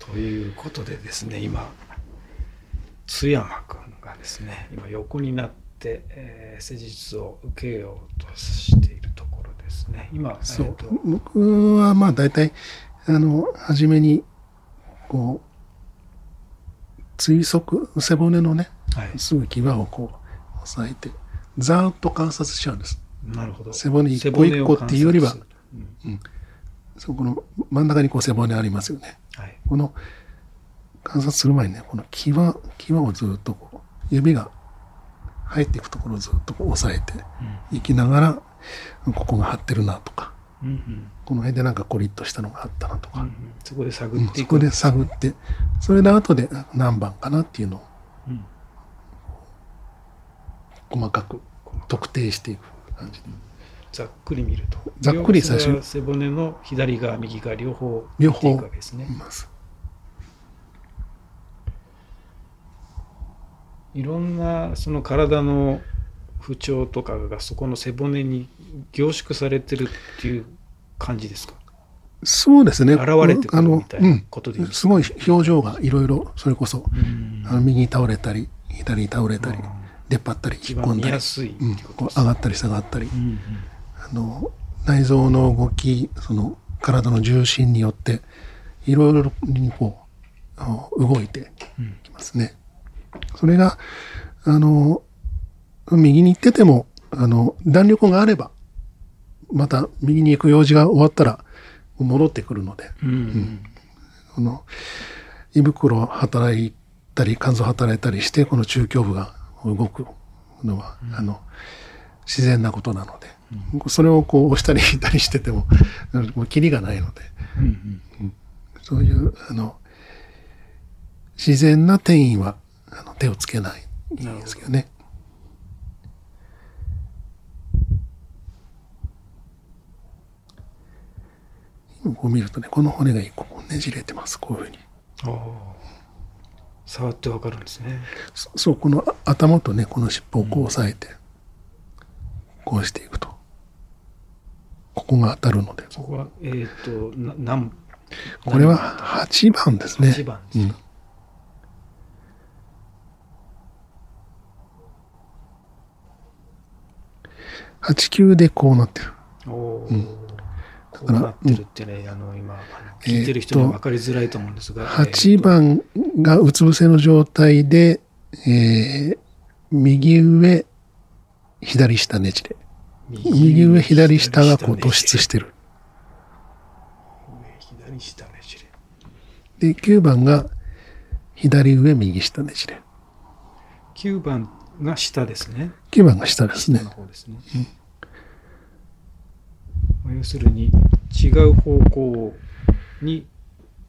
ということでですね今津山君がですね今横になって、えー、施術を受けようとしているところですね。今そう、えー、僕はまあ大体あの初めにこう追足背骨のね、はい、すぐ牙をこう押さえてざーっと観察しちゃうんです。なるほど。背骨一個一個っていうよりは、うん、そこの真ん中にこう背骨ありますよね、はい、この観察する前にねこの際際をずっとこう指が入っていくところをずっとこう押さえていきながら、うん、ここが張ってるなとか、うんうん、この辺でなんかコリッとしたのがあったなとか、うんうん、そこで探っていく、そこで探ってそれで後で何番かなっていうのを、細かく特定していく感じで。ざっくり見ると。ざっくり最初。背骨の左側右側両方両方いくわけですね。いろんなその体の不調とかがそこの背骨に凝縮されてるっていう感じですか？そうですね。現れてくるみたいなことでいい、うん、すごい表情がいろいろ、それこそ、あの右に倒れたり、左に倒れたり、出っ張ったり、引っ込んだり、うん、上がったり下がったり、うんうん、あの内臓の動きその体の重心によっていろいろにこう動いてきますね。うん、それがあの右に行っててもあの弾力があればまた右に行く用事が終わったら戻ってくるので、うん。うん、この胃袋働いたり肝臓働いたりしてこの中胸部が動くのは、うん、あの自然なことなので、うん、それをこう押したり引いたりしてても もうキリがないので、うんうん、そういうあの自然な転移はあの手をつけないいいですけどね。こう見るとねこの骨が一個ねじれてますこういうふうに。触ってわかるんですね。そうこの頭とねこの尻尾をこう押さえて、こうしていくとここが当たるので。ここはえっ、ー、とな何これは8番ですね。8番です、うん。8級でこうなってる。おうん、だからなってるってね、あの今聞いてる人には分かりづらいと思うんですが、えー、8番がうつ伏せの状態で、えー、右上左下ねじれ。右上、左下がこう突出してる。で、9番が左上、右下ねじれ。9番が下ですね。9番が下ですね。すね。うん、要するに違う方向に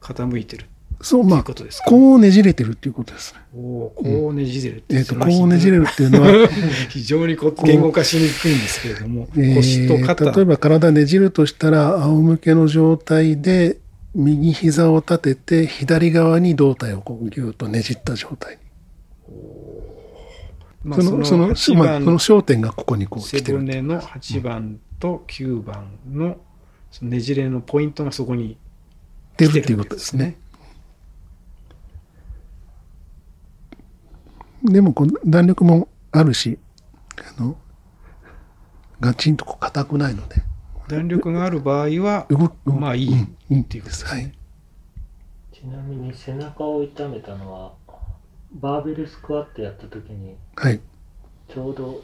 傾いてるそう、まあ、こうねじれてるっていうことですね。おこうねじれるえっ、と、こうねじれるっていうのは、非常にこう言語化しにくいんですけれども、腰と肩。例えば体ねじるとしたら、仰向けの状態で、右膝を立てて、左側に胴体をこうぎゅっとねじった状態に。その、その、その、まあ、その焦点がここにこう来てる。背骨の8番と9番の、そのねじれのポイントがそこに出るっていうことですね。でもこう弾力もあるし、あの、ガチンとこう硬くないので。弾力がある場合は、まあいい、うん、っていうことですね、はい。ちなみに背中を痛めたのは、バーベルスクワットやった時に、はい。ちょうど、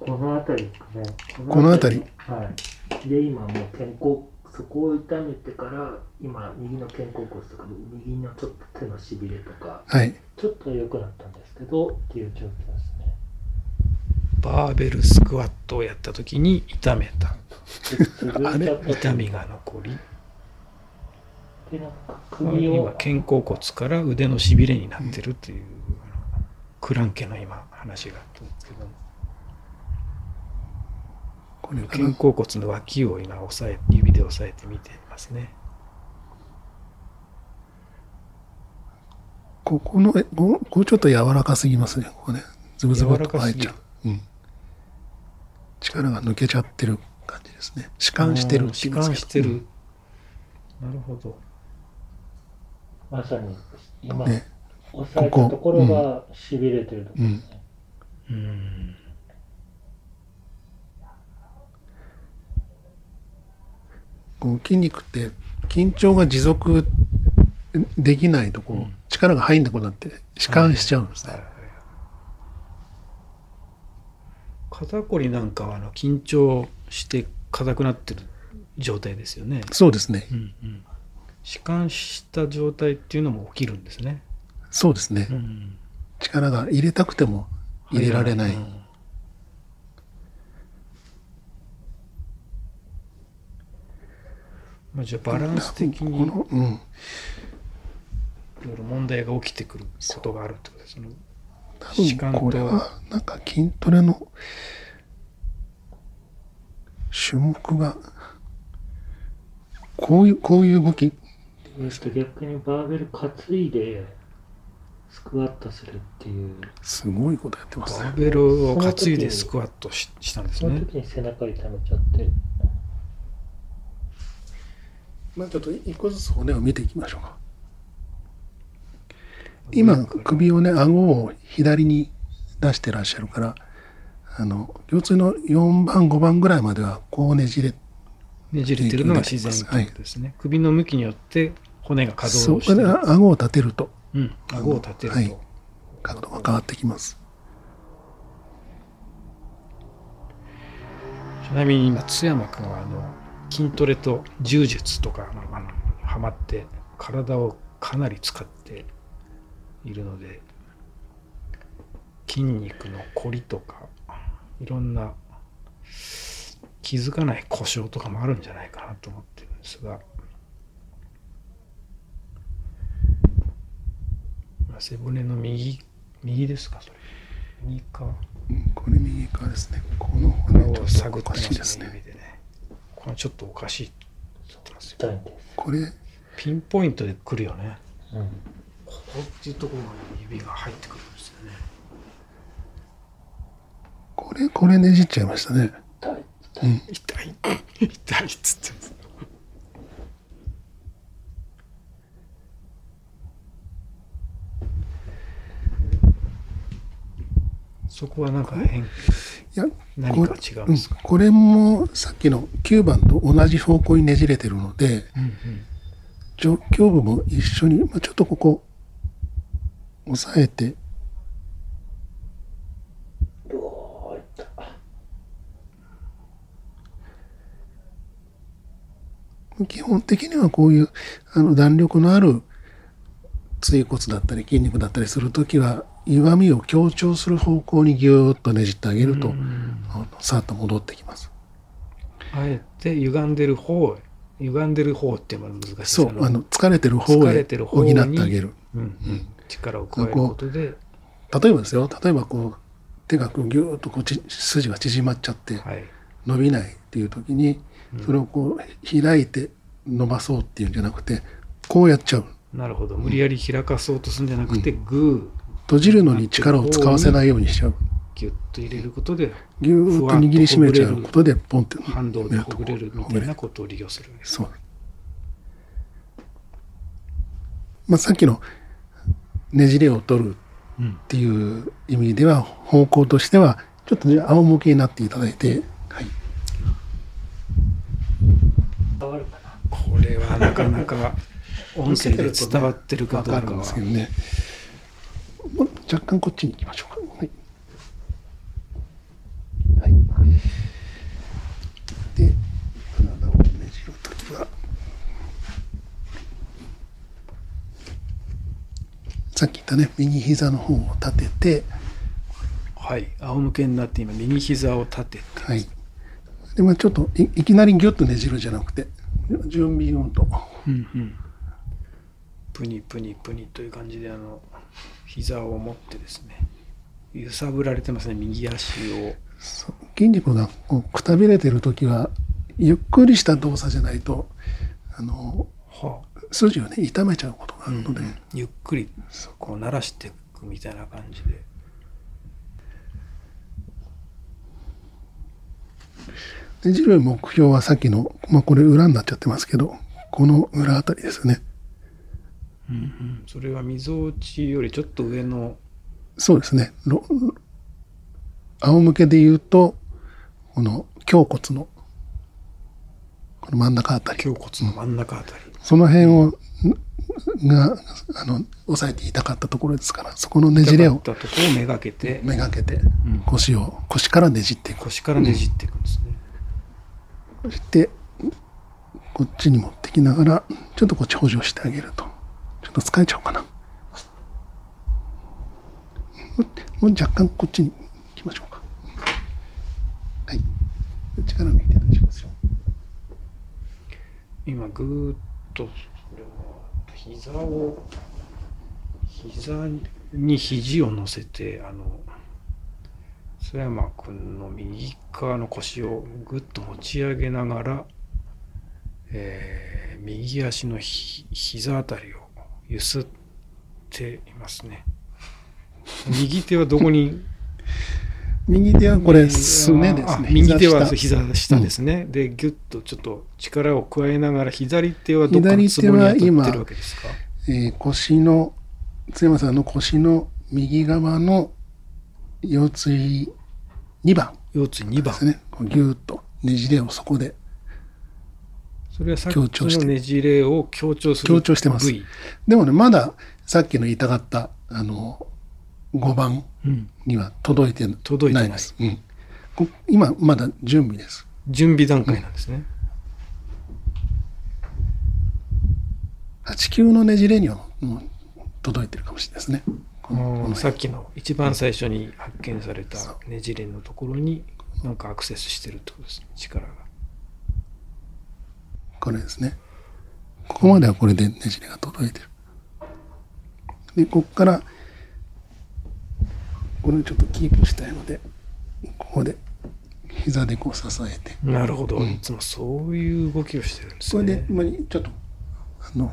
この辺りですかね。この辺り。はい。で、今もう健康そこを痛めてから今右の肩甲骨とか右のちょっと手のしびれとか、はい、ちょっと良くなったんですけどっていう状況ですね。バーベルスクワットをやった時に痛めた。あれ？痛みが残り。でなんか首を。今肩甲骨から腕のしびれになってるという、うん、クランケの今話があったんですけど。もこれ肩甲骨の脇を今押さえ指で押さえてみていますね。ここのえここちょっと柔らかすぎますね。ここね。ズブズブと入っちゃう、うん、力が抜けちゃってる感じですね。弛緩してる弛緩してる。なるほど。まさに今、ね。押さえたところがしびれてるところですね。うん。こう筋肉って緊張が持続できないとこう、うん力が入んなくなって弛緩しちゃうんですね。肩こりなんかはあの緊張して硬くなってる状態ですよね。そうですね。うんうん。弛緩した状態っていうのも起きるんですね。そうですね。うん。力が入れたくても入れられない。うんまあ、じゃあバランス的にい。ろいろ問題が起きてくることがあるってことですね。多分これはなんか筋トレの種目がこういうこういう動きえっと逆にバーベル担いでスクワットするっていう、すごいことやってますねバーベルを担いでスクワットししたんですね。その時に背中痛めちゃって、まあちょっと一個ずつ骨を見ていきましょうか。今首をね顎を左に出してらっしゃるからあの腰椎の4番5番ぐらいまではこうねじれねじれてるのが自然ということですね。首の向きによって骨が可動してそこで顎を立てると。うん、顎を立てると、はい。角度が変わってきます。ちなみに今津山君はあの筋トレと柔術とかのあのハマって体をかなり使っているので筋肉のこりとかいろんな気づかない故障とかもあるんじゃないかなと思ってるんですがまあ背骨の右右ですかそれ。右かうんこれ右側ですね。この骨を探ってますねこれちょっとおかしいって言ってますよ。これピンポイントで来るよね。うん。ここっていうところまで指が入ってくるんですよね。これこれねじっちゃいましたね。痛い。うん。痛い。痛いっつってます。そこはなんか変。いや何か違うんですか、うんこれもさっきの9番と同じ方向にねじれてるのでうんうん上胸部も一緒に、まあ、ちょっとここ押さえて。基本的にはこういうあの弾力のある椎骨だったり筋肉だったりするときは歪みを強調する方向にギューッとねじってあげると、あのさっと戻ってきます。あえて歪んでる方歪んでる方っていうのは難しいそう、あの疲れてる方疲へ補ってにあげる。うんうん。力を加えることで、例えばですよ、例えばこう手がこうギューッとこうち筋が縮まっちゃってはい、伸びないっていう時に、それをこう開いて伸ばそうっていうんじゃなくて、こうやっちゃう。なるほど。無理やり開かそうとするんじゃなくて、グ閉じるのに力を使わせないようにしちゃう。ーギュッと入れることでぎゅーっと握りしめちゃうことで、ポンって。反動でほぐれるみたいなほことを利用するんです。そう。まあ、さっきのねじれを取るうんっていう意味では、方向としては、ちょっと仰向けになっていただいて、はい。伝わるかな。これはなかなか 音声で伝わってるかどうわかるんかはですけどね。若干こっちに行きましょうか。はい。はい。で、体をねじるときは、さっき言ったね、右膝の方を立てて、はい仰向けになって今右膝を立ててはい。で、まあちょっといいきなりギュッとねじるんじゃなくて、準備運動。うんうんプニプニプニという感じであの膝を持ってですね揺さぶられてますね右足を。そう筋肉がこうくたびれてるときは、ゆっくりした動作じゃないと、あの、は筋をね、痛めちゃうことがあるので、ゆっくりこう慣らしていくみたいな感じで。ねじる目標はさっきの、まあこれ裏になっちゃってますけど、この裏あたりですね。うんうん、それはみぞおちよりちょっと上のそうですね。ろ仰向けで言うと、この胸骨の、この真ん中あたり。胸骨の真ん中あたり、その辺を、んが、あの、押さえて痛かったところですから、そこのねじれをところをめがけてめがけて、腰を、腰からねじっていく。腰からねじっていくんですね、そして、こっちに持ってきながら、ちょっとこっち補助してあげると。と疲れちゃうかな。もう若干こっちに行きましょうか。はい。力抜いて大丈夫ですよ。今ぐーっと膝を膝に肘を乗せてあの須山君の右側の腰をぐっと持ち上げながら、えー右足のひ膝あたりをゆすっていますね。右手はどこに？右手はこれ、すねですあね。右手は膝下。ですね、でギュッとちょっと力を加えながら左手はどっかの左手ツボに当たっては今るわけですか？えー腰の、津山さんの腰の右側の腰椎2番。腰椎2番。ですね。こうギューッとねじれをそこでそれはさっきのねじれを強調する強調してます。でもね、まださっきの言いたかった、あの、5番うん、には届いてない。です。うん、こ今、まだ準備です。準備段階なんですね、8級のねじれにはもう届いてるかもしれないですね。このさっきの一番最初に発見されたねじれのところになんかアクセスしてるってことですね。力がこれですね。ここまではこれでねじれが届いてる。で、ここから、これをちょっとキープしたいので、ここで膝でこう支えて、なるほど、いつもそういう動きをしてるんですそれでね、まあ、ちょっと、あの、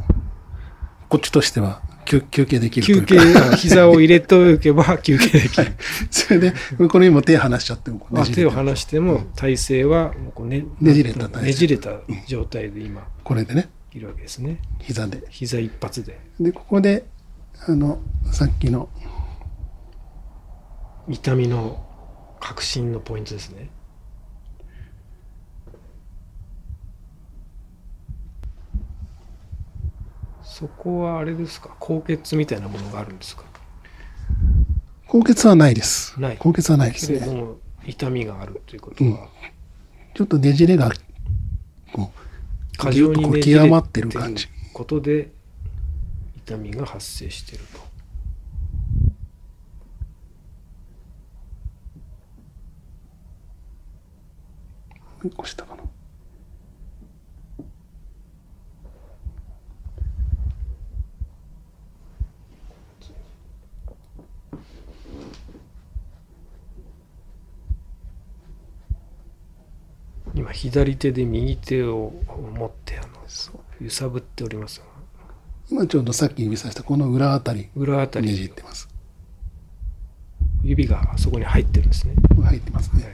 こっちとしては休休憩できる休憩膝を入れておけば 休憩できる。それで、これ今手離しちゃってもね手を離しても体勢はもうこうねねじれたねじれた状態で今これでね、いるわけですね。膝で。膝一発で。で、ここで、あの、さっきの、痛みの確信のポイントですねそこはあれですか？高血みたいなものがあるんですか？高血はないです。ない高血はないですね。けれども痛みがあるということは、ちょっとねじれが、こう、過剰にこうね極まってる感じ。ことで痛みが発生していると一個下かな。左手で右手を持ってあの揺さぶっておりますが今ちょうどさっき指さしたこの裏あたり、ね裏あたり。じってます。指がそこに入ってるんですね、入ってますね。はい、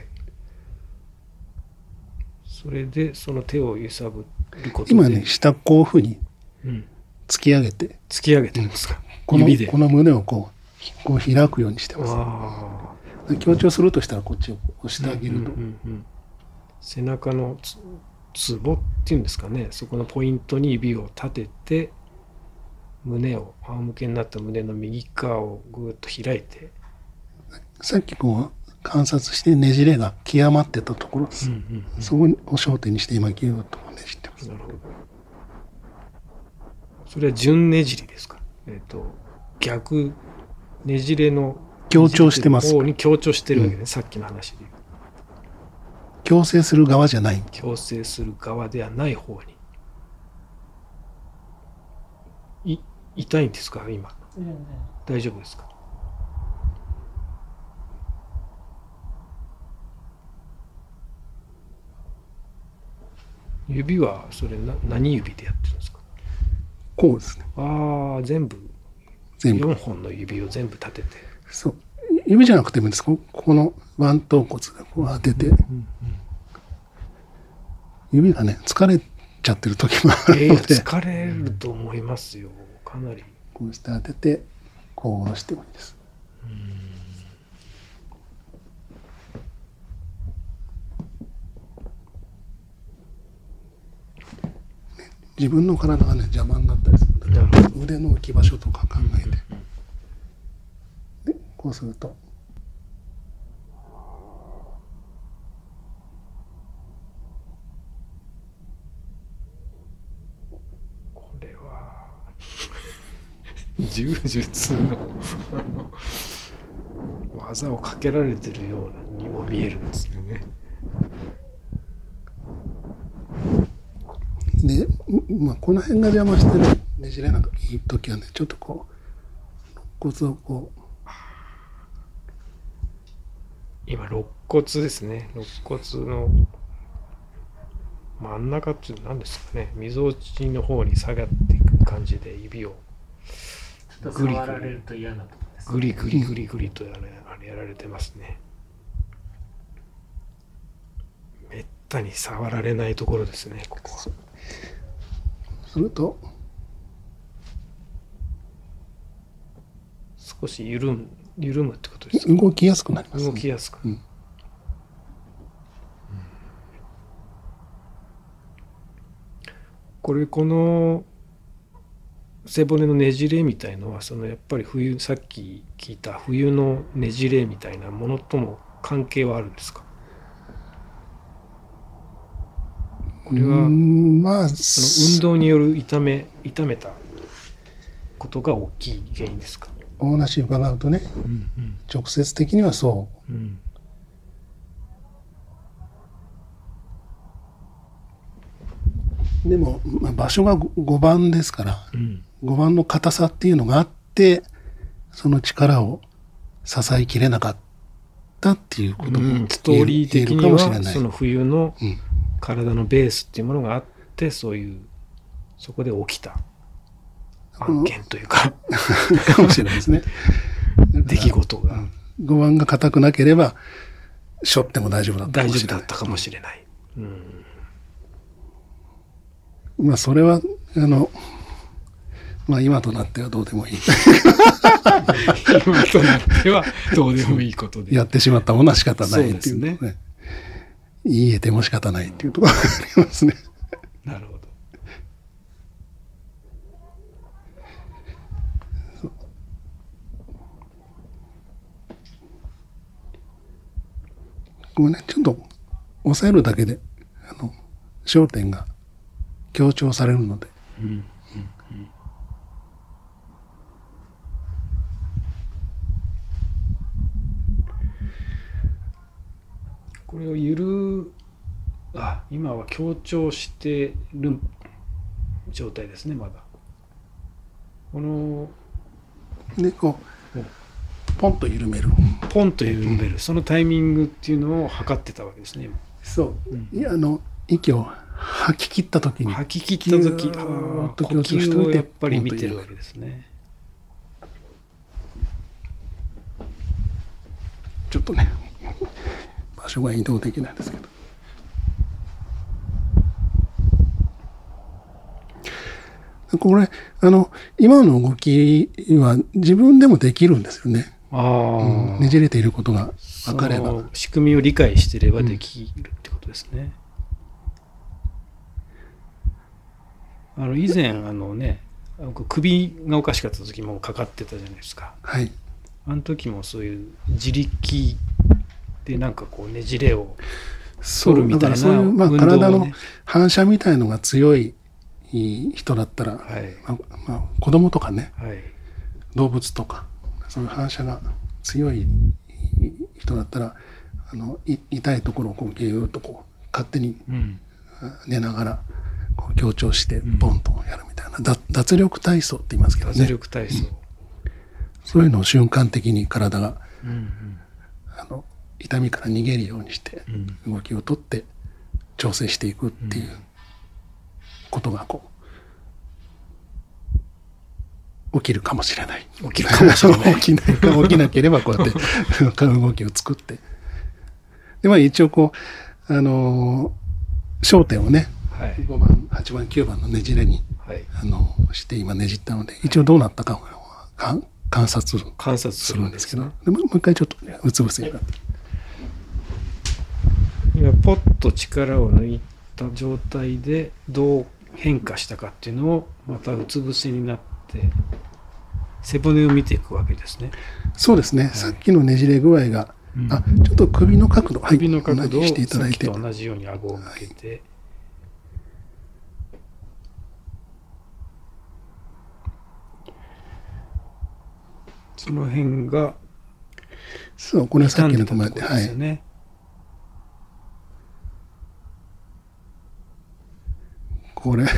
それでその手を揺さぶることで。今ね、下こういうふうにうん、突き上げて、突き上げてるんですか、この指で。この胸をこう、こう開くようにしてます。あで強調するとしたらこっちを押してああげると。うんうんうん背中のつツボっていうんですかねそこのポイントに指を立てて胸を仰向けになった胸の右側をぐーっと開いて、さっきこう観察してねじれが極まってたところです。うんうんうんそこを焦点にして今ギューッとねじってます。なるほど。それは順ねじりですか？えっ、と逆ねじれの強調してます方に強調してるわけね、さっきの話で強制する側じゃない。強制する側ではない方に。い痛いんですか？今大丈夫ですか？指はそれな何指でやってるんですか？こうですね。ああ全部全部。4本の指を全部立てて、そう。指じゃなくてもいいんです。ここ腕頭骨でこう当てて、指がね、疲れちちゃってる時もあるえーので、疲れると思いますよ。かなり。こうして当てて、こう下ろしてもいいです。ね自分の体がね邪魔になったりするんだなるほけど腕の置き場所とか考えて、でこうするとこれは、柔術の 技をかけられてるようにも見えるんですよね。で、うまあ、この辺が邪魔してるねじれなくいい時はねちょっとこう肋骨をこう今、肋骨ですね。肋骨の真ん中っていうのは何ですかね。みぞおちの方に下がっていく感じで指をちょっと触られると嫌なところです。グリグリグリグリとやられあれやられてますね。めったに触られないところですね、ここは。すると少し緩む緩むってことですか？動きやすくなります、動きやすく。うんこれこの背骨のねじれみたいのはそのやっぱり冬さっき聞いた冬のねじれみたいなものとも関係はあるんですか？これうはんまあその運動による痛め痛めたことが大きい原因ですか、お話伺うとねうん直接的にはそう。ん。うでも、まあ、場所が 5, 番ですからうん5番の硬さっていうのがあってその力を支えきれなかったっていうこともうん。ストーリー的にはその冬のうん。体のベースっていうものがあってそういうそこで起きた案件というか。かもしれないですね。出来事が。5番が硬くなければ、背負っても大丈夫だったか大もしれない。丈夫だったかもしれない。うん。まあ、それは、あの、まあ、今となってはどうでもいい。今となってはどうでもいいことで。やってしまったものは仕方ないっていうそうですね。言えても仕方ないっていうところがありますね。なるほど。こうね、ちょっと押さえるだけで、あの、焦点が強調されるので、うんこれをゆるあ今は強調してる状態ですねまだ。こので、こう、ポンと緩める。ポンと緩める、そのタイミングっていうのを測ってたわけですね今。そう。うん。いや、あの、息を吐き切った時に、吐き切った時あー呼吸をやっぱり見てるわけですね。ちょっとね、場所が移動できないんですけど。これ、あの、今の動きは自分でもできるんですよね。ああ、ねじれていることが分かれば。仕組みを理解してればできるってことですね。あの以前あのね僕首がおかしかった時もかかってたじゃないですか。はい。あの時もそういう自力でなんかこうねじれを取るみたいなそういう、まあ、体の反射みたいのが強い人だったら、はい。まあまあ、子供とかね、はい。動物とか、そういう反射が強い人だったら、あの、い痛いところをこうギューッとこう、勝手にうん。寝ながら、こう強調してん、ボンとやるみたいな、だ脱力体操って言いますけど脱ね。力体操。そういうのを瞬間的に体が、うん。あの、痛みから逃げるようにして動きをとって調整していくっていうことがこう起きるかもしれない。起きるかもしれない。起きないか起きなければこうやって 動きを作って。で、まあ一応こう、あのー焦点をね、はい。5番8番9番のねじれにはい。あのして今ねじったので一応どうなったかをか観察観察すするんですすけどけど。でももう一回ちょっとねうつ伏せになって今ポッと力を抜いた状態でどう変化したかっていうのをまたうつ伏せになって背骨を見ていくわけですね。そうですね、さっきのねじれ具合が、うん。あちょっと首の角度、はい首の角度をしていただいて。同じように顎を向けて、その辺がそうこれさっきのところではいですよね。これ。ね。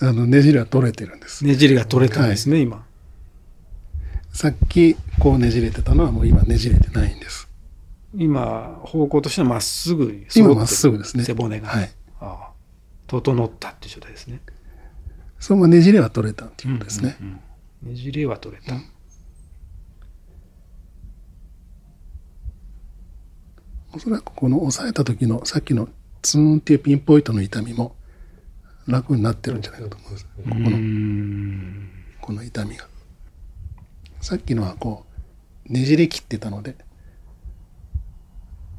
あのねじれは取れてるんです、ねじれが取れたんですね、今。さっきこうねじれてたのはもう今ねじれてないんです。今方向としてはまっすぐに今まっすぐですね。背骨が、はい。ああ整ったっていう状態ですね。そのねじれは取れたっていうことですね、うんうんうん。ねじれは取れた。おそらくこの押さえた時のさっきのツーンっていうピンポイントの痛みも楽になってるんじゃないかと思うんです。ここうのん。この痛みが。さっきのはこうねじれ切ってたので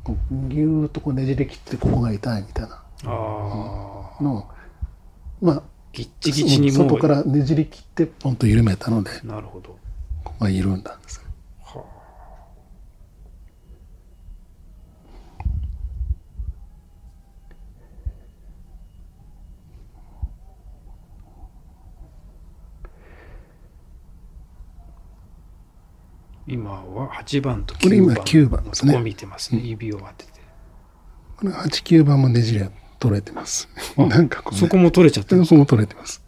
こうぎゅーっとこうねじれ切ってここが痛いみたいな。のをまあぎっちぎちに外からねじり切ってポンと緩めたのでなるほど。ここが緩んだ。んです今は8番と9これ今番9番ですね。のとこ見てますね、指を当てて。これ89番もねじれ取れてます。なんかこう、ね、そこも取れちゃってるそこも取れてます。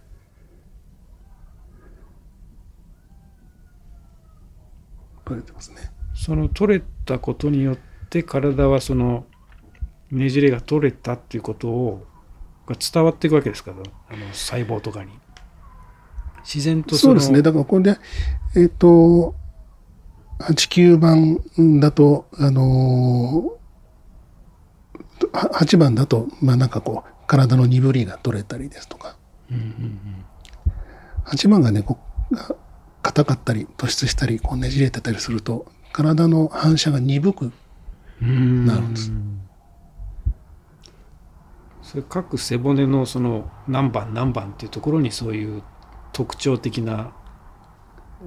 取れてますね。その取れたことによって体はそのねじれが取れたっていうことをが伝わっていくわけですからあの細胞とかに。自然とそうですね。だからこれで、えっ、と、8、9番だと、あのーは8番だと、まあなんかこう、体の鈍りが取れたりですとか、うんうん8番がね、こう、が硬かったり、突出したり、こうねじれてたりすると、体の反射が鈍く、うんなるんです。それ各背骨のその何番何番っていうところにそういう特徴的な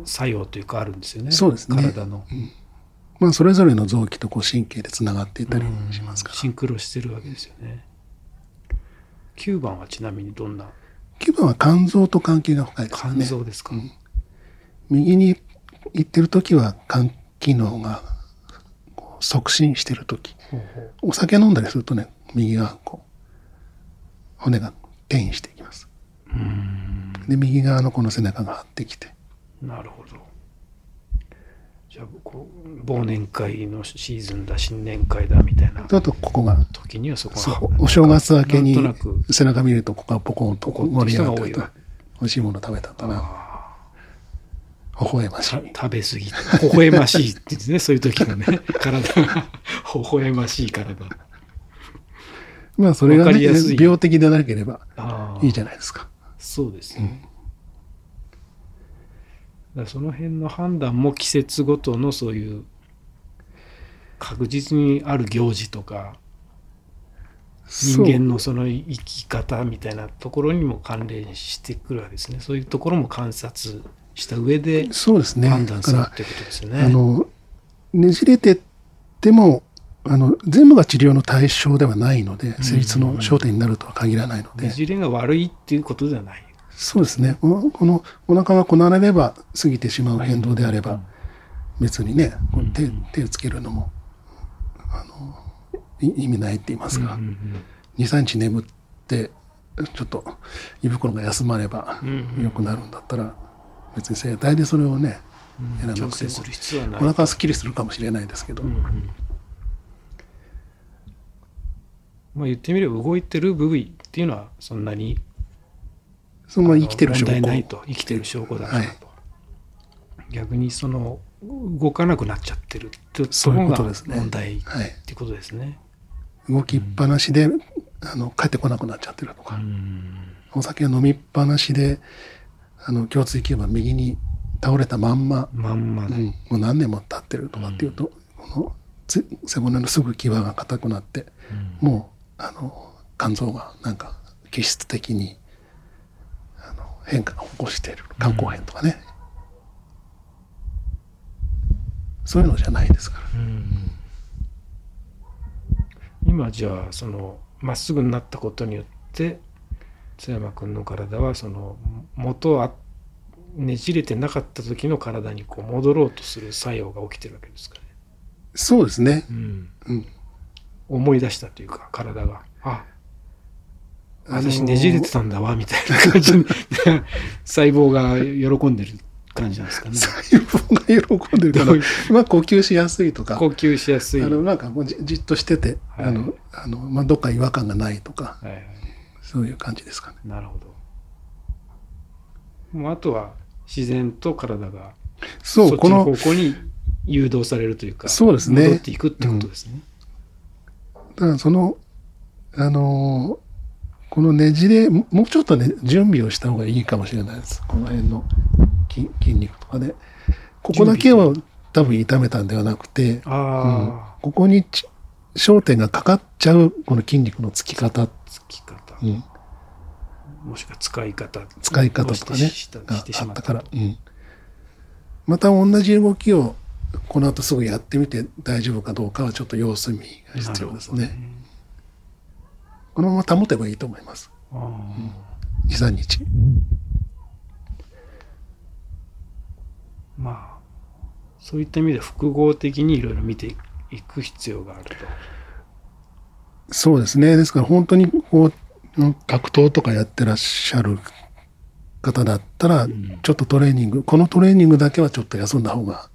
作用というかあるんですよね。そうですね。体の、まあそれぞれの臓器とこう神経でつながっていたりしますから。シンクロしてるわけですよね。9番はちなみにどんな？9番は肝臓と関係が深いですから肝ね。臓ですか、右に行ってる時は肝機能が促進してる時。ほうほう。お酒飲んだりするとね右側こう骨が転移していきます。うん。で右側のこの背中が張ってきてなるほど。じゃあこう忘年会のシーズンだ新年会だみたいなあとここが。時にはそこがそうお正月明けに背中見るとここがポコンと盛り上がって美味しいもの食べたんだな。あ微笑ましい。食べ過ぎ微笑ましいってですねそういう時のね。体が 微笑ましい体まあそれがね病的でなければいいじゃないですか。そうですね、だからその辺の判断も季節ごとのそういう確実にある行事とか人間のその生き方みたいなところにも関連してくるわけですね。そういうところも観察した上でそうですね。判断するってことですよね。あのねじれてってもあの全部が治療の対象ではないので施術の焦点になるとは限らないので、ねじれが悪いっていうことではない。そうですね。このこのお腹がこなれれば過ぎてしまう変動であれば、別にねこう手手をつけるのもあのい意味ないって言いますか、うんうん23日眠ってちょっと胃袋が休まればうんうん。良くなるんだったら別に整体でそれをねやらな調く。お腹はすっきりするかもしれないですけど、うんうん。まあ言ってみれば動いてる部位っていうのはそんなにその生きてる証拠。問題ないと生きてる証拠だからと、はい。逆にその動かなくなっちゃってるってそういうとことですね。問題っはい、ていうことですね。動きっぱなしであの帰ってこなくなっちゃってるとか、うん。お酒飲みっぱなしであの胸椎球は右に倒れたまんま、まんまで、うん、もう何年も経ってるとかっていうと、このつ背骨のすぐ際が硬くなってもうあの肝臓がなんか気質的に変化を起こしている肝硬変とかね、そういうのじゃないですから。うん今じゃあそのまっすぐになったことによって津山君の体はその元はねじれてなかった時の体にこう戻ろうとする作用が起きてるわけですかね。そうですね。うん、うん。思い出したというか体がああのー私ねじれてたんだわみたいな感じに 細胞が喜んでる感じなんですかね。細胞が喜んでるからまあ呼吸しやすいとか、呼吸しやすい。あのなんかもうじじっとしてて、はいあの、あの、まあどっか違和感がないとか、はいはいそういう感じですかね。なるほど。もうあとは自然と体がそう、そっちのこの、方向に誘導されるというか、そうですね戻っていくってことですね。だからその、あのーこのねじれ、ももうちょっとね、準備をした方がいいかもしれないです。この辺の筋筋肉とかで。ここだけを多分痛めたんではなくて、ああ、ここにち焦点がかかっちゃう、この筋肉のつき方、つき方、うん、もしくは使い方、使い方とかね。があったから、うん。また同じ動きをこの後すぐやってみて大丈夫かどうかはちょっと様子見が必要ですね。このまま保てばいいと思います。あ2、3日。ーまあ、そういった意味で複合的にいろいろ見ていく必要があると。そうですね。ですから本当にこう、うん格闘とかやってらっしゃる方だったら、ちょっとトレーニング、このトレーニングだけはちょっと休んだ方が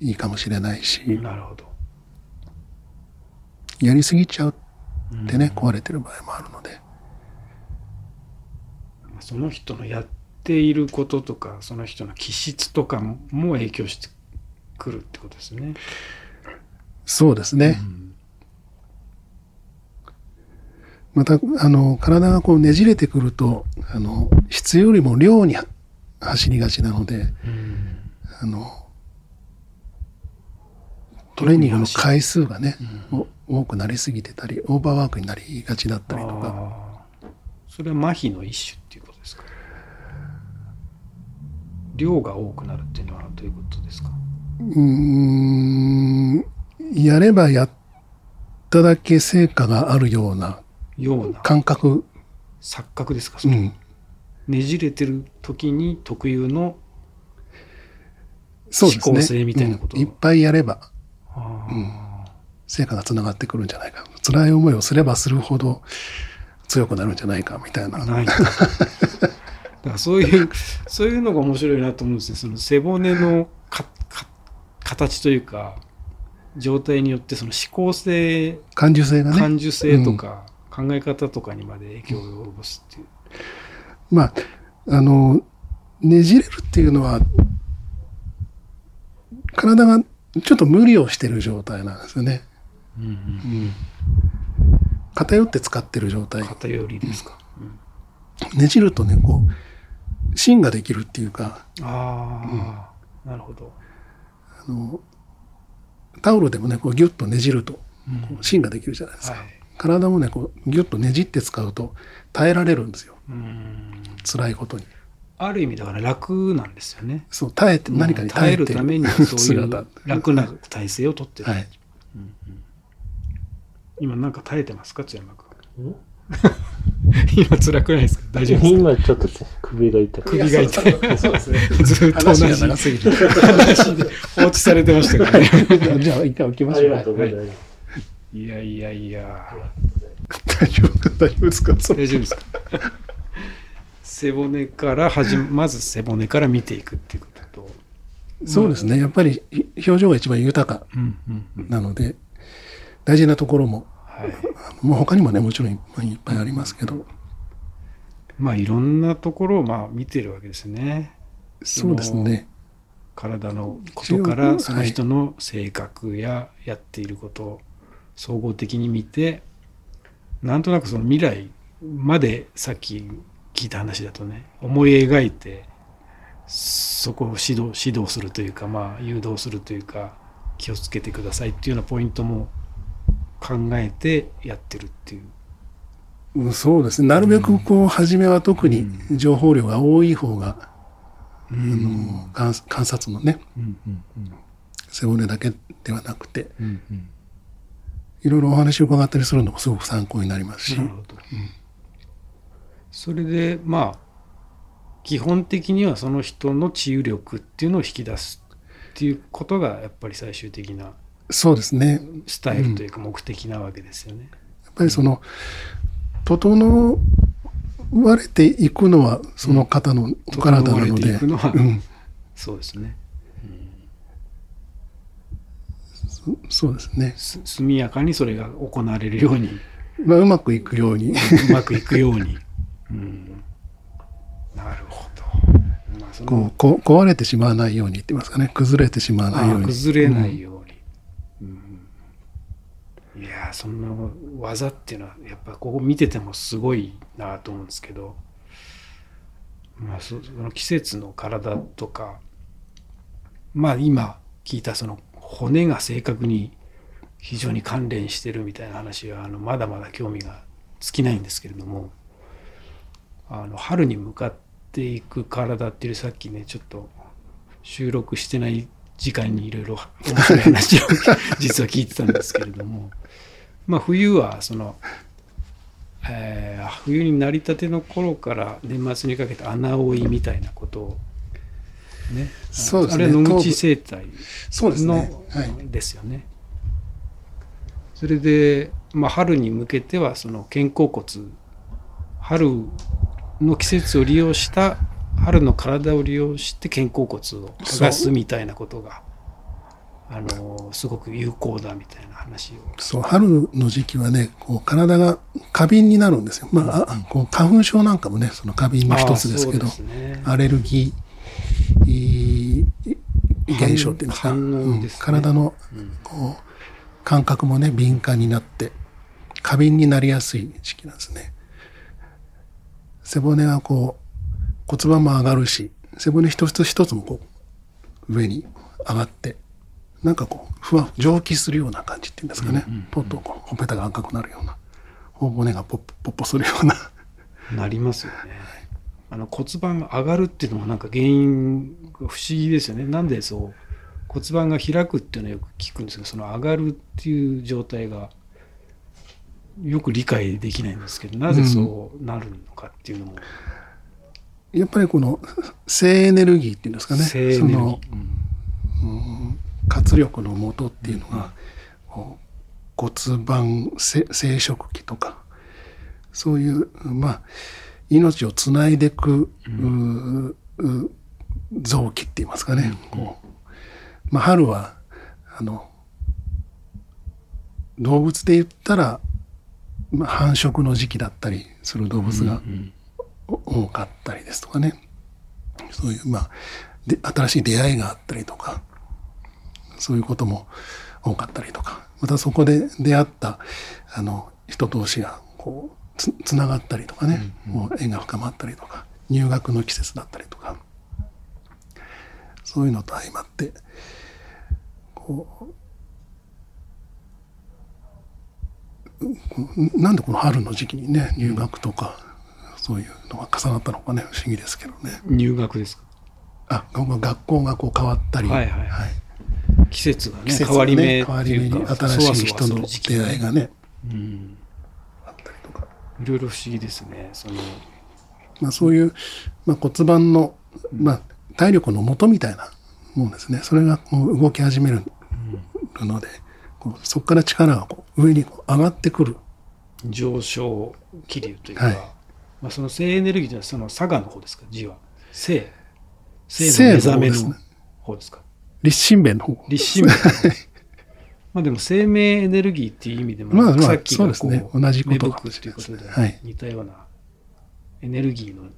いいかもしれないし、なるほど。やりすぎちゃうってね、壊れてる場合もあるので。まあその人のやっていることとか、その人の気質とかも影響してくるってことですね。そうですね。うんまた、あの、体がこうねじれてくると、あの、質よりも量に走りがちなので、うんあの、トレーニングの回数がね、お多くなりすぎてたり、オーバーワークになりがちだったりとか、それは麻痺の一種っていうことですか？量が多くなるっていうのはどういうことですか？うーん、やればやっただけ成果があるようなような。感覚、錯覚ですか？そうれ、ん、ねじれてる時に特有の。思考性みたいなこと。うん。いっぱいやればあー成果がつながってくるんじゃないか。辛い思いをすればするほど強くなるんじゃないかみたいな。ないんだだからそういうそういうのが面白いなと思うんですねその背骨のかか形というか状態によってその思考性感受性がね。感受性とか考え方とかにまで影響を及ぼすっていう、まあ、あの、ねじれるっていうのは、体がちょっと無理をしてる状態なんですよね。うんうん偏って使ってる状態。偏りですか、うんねじるとね、こう、芯ができるっていうか、ああ、なるほど、あの、タオルでもね、こうギュッとねじると、芯ができるじゃないですか。はい体もね、こう、ギュッとねじって使うと耐えられるんですよ。うん辛いことに。ある意味だから楽なんですよね。そう、耐えて、何かに耐えて耐えるためにはそういう姿。楽な体勢をとってる、はい。うんうん。今なんか耐えてますか津山君？ん？今辛くないですか？大丈夫ですか？今ちょっと首が痛く首が痛い。そうですね。ずっと同話じが長すぎる。話で放置されてましたからね。じゃあ、一回置きまあしょう。りがとうございます。い。やいやいや。大丈夫大丈夫ですか？大丈夫ですか？背骨から始め まず背骨から見ていくっていうことと。そうですね。やっぱりい表情が一番豊かなので、大事なところも、はい。もう他にもね、もちろんいっぱいありますけど、まあいろんなところをまあ見てるわけですね。そうですね。体のことからその人の性格ややっていることを総合的に見てなんとなくその未来までさっき聞いた話だとね思い描いてそこを指導指導するというかまあ誘導するというか気をつけてくださいっていうようなポイントも考えてやってるっていう。うんそうですね。なるべくこう、初めは特に情報量が多い方が、あの観観察のね、うんうんうん。背骨だけではなくて、うんうん。いろいろお話を伺ったりするのもすごく参考になりますし。な、るほど、それでまあ基本的にはその人の治癒力っていうのを引き出すっていうことがやっぱり最終的なそうですね。スタイルというか目的なわけですよね。やっぱりその、整われていくのはその方のお体なので、いくのはうん、そうですね。そうですね。す速やかにそれが行われるようにまあ、うまくいくように、うまくいくように。うん、なるほど。まあその。こうこ壊れてしまわないようにって言いますかね、崩れてしまわないようあに。崩れないように、うん。いやーそんな技っていうのはやっぱここ見ててもすごいなと思うんですけど、まあ、そその季節の体とか。まあ今聞いたその骨が正確に非常に関連してるみたいな話はあのまだまだ興味が尽きないんですけれどもあの春に向かっていく体っていうさっきねちょっと収録してない時間にいろいろ 面白い話を実は聞いてたんですけれどもまあ冬はその、えー冬になりたての頃から年末にかけて穴追いみたいなことをねそうですねあれは野口生態そうですねの。はい。ですよね。それで、まあ、春に向けてはその肩甲骨春の季節を利用した春の体を利用して肩甲骨を剥がすみたいなことがあのすごく有効だみたいな話を。そう、春の時期はね、こう体が過敏になるんですよ。まあ、あこう花粉症なんかもね、その過敏の一つですけどねアレルギーい現象っていうんですか、反応うん体のうんこう感覚もね、敏感になって、過敏になりやすい時期なんですね。背骨がこう、骨盤も上がるし、背骨一つ一つもこう、上に上がって、なんかこう、ふわ、蒸気するような感じっていうんですかね。ポッとこう、ほっぺたが赤くなるような、頬骨がポッポポッポするような。なりますよね。あの骨盤が上がるっていうのもなんか原因が不思議ですよね。なんでそう骨盤が開くっていうのはよく聞くんですけど、その上がるっていう状態がよく理解できないんですけど、なぜそうなるのかっていうのも、やっぱりこの、性エネルギーっていうんですかね。その、活力の元っていうのが、骨盤せ生殖器とかそういうまあ命をつないでいく、うう臓器って言いますかね、こうまあ、春はあの動物で言ったら、まあ、繁殖の時期だったりする動物がお多かったりですとかね。そういうまあで新しい出会いがあったりとかそういうことも多かったりとか、またそこで出会った、あの、人同士が、こう、つ、つながったりとかね、もう縁が深まったりとか、入学の季節だったりとか、そういうのと相まって、こう、うんなんでこの春の時期にね、入学とか、そういうのが重なったのかね、不思議ですけどね。入学ですか？あ、学校がこう変わったり、はいはいはい季節がね季節変わり目変わり目に新しい人の出会いがね、うん、あったりとか。いろいろ不思議ですね。そのまあ、そういう、まあ、骨盤の、まあ、体力の元みたいなもんですね。それがこう動き始めるので、こうそこから力がこう上に上がってくる。上昇気流というか、はい。まあ、その性エネルギーというのはその佐賀の方ですか？字は性。性性のの目覚めの方ですか？立身弁の方。立身弁 まあでも生命エネルギーっていう意味でも、まあまあさっきがこうそうですね。同じこと芽かもし吹くっていうことで似たようなエネルギーの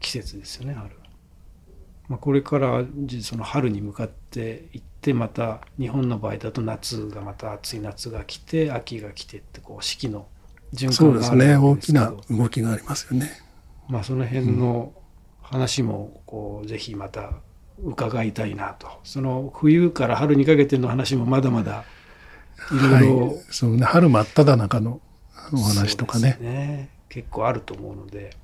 季節ですよね春、まあ、これからじその春に向かっていってまた日本の場合だと夏がまた暑い夏が来て秋が来てってこう四季の循。環があるわ大きけですけどな動きがありますよね。まあその辺の話もこうぜひまた伺いたいなとその冬から春にかけての話もまだまだいろいろはい。そうね。春真っ只中のお話とかね。ね結構あると思うので、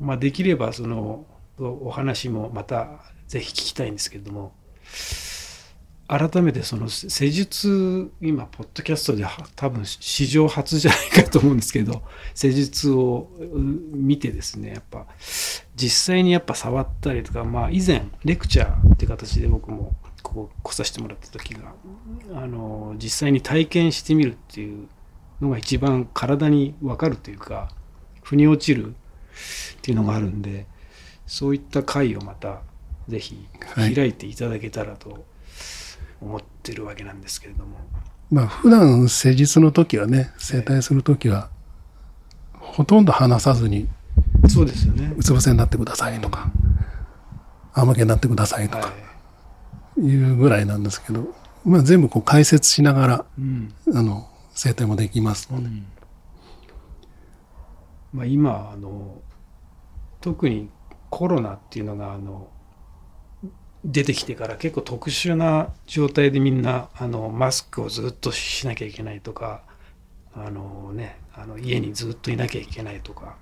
まあ、できればそのお話もまたぜひ聞きたいんですけれども改めてその施術今ポッドキャストで多分史上初じゃないかと思うんですけど 施術を見てですねやっぱ実際にやっぱ触ったりとか、まあ、以前レクチャーって形で僕もここ来させてもらった時があの実際に体験してみるっていうのが一番体に分かるというか腑に落ちるっていうのがあるんでそういった回をまたぜひはい。開いていただけたらと思ってるわけなんですけれども、まあ普段施術の時はね、整体する時は、ほとんど話さずに、そうですよね。うつ伏せになってくださいとか、仰向けになってくださいとはい。かいうぐらいなんですけど、まあ全部こう解説しながら、うん。あの、整体もできますので。まあ、今あの特にコロナっていうのがあの出てきてから結構特殊な状態でみんなあのマスクをずっとしなきゃいけないとかあの、ね、あの家にずっといなきゃいけないとか、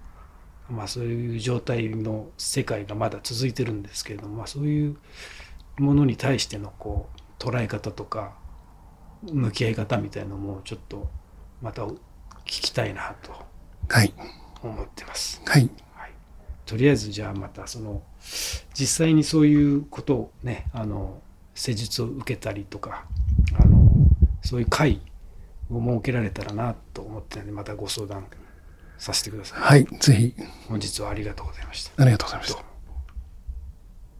まあ、そういう状態の世界がまだ続いてるんですけれども、まあ、そういうものに対してのこう捉え方とか向き合い方みたいのもちょっとまた聞きたいなとはい。思ってます。はい。はい、とりあえずじゃあまたその実際にそういうことをねあの施術を受けたりとかあのそういう会を設けられたらなと思ってるのでまたご相談させてください。はい。ぜひ、本日はありがとうございました。ありがとうございました